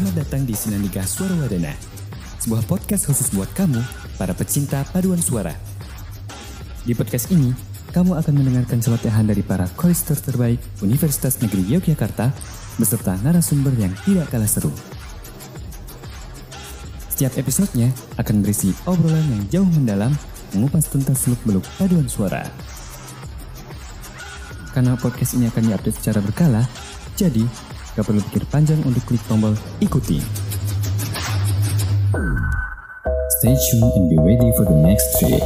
Selamat datang di Sinandika Suara Wadana, sebuah podcast khusus buat kamu, para pecinta paduan suara. Di podcast ini, kamu akan mendengarkan celotehan dari para chorister terbaik Universitas Negeri Yogyakarta beserta narasumber yang tidak kalah seru. Setiap episodenya akan berisi obrolan yang jauh mendalam mengupas tuntas seluk-beluk paduan suara. Karena podcast ini akan diupdate secara berkala, jadi gak perlu pikir panjang untuk klik tombol ikuti. Stay tuned and be ready for the next trip.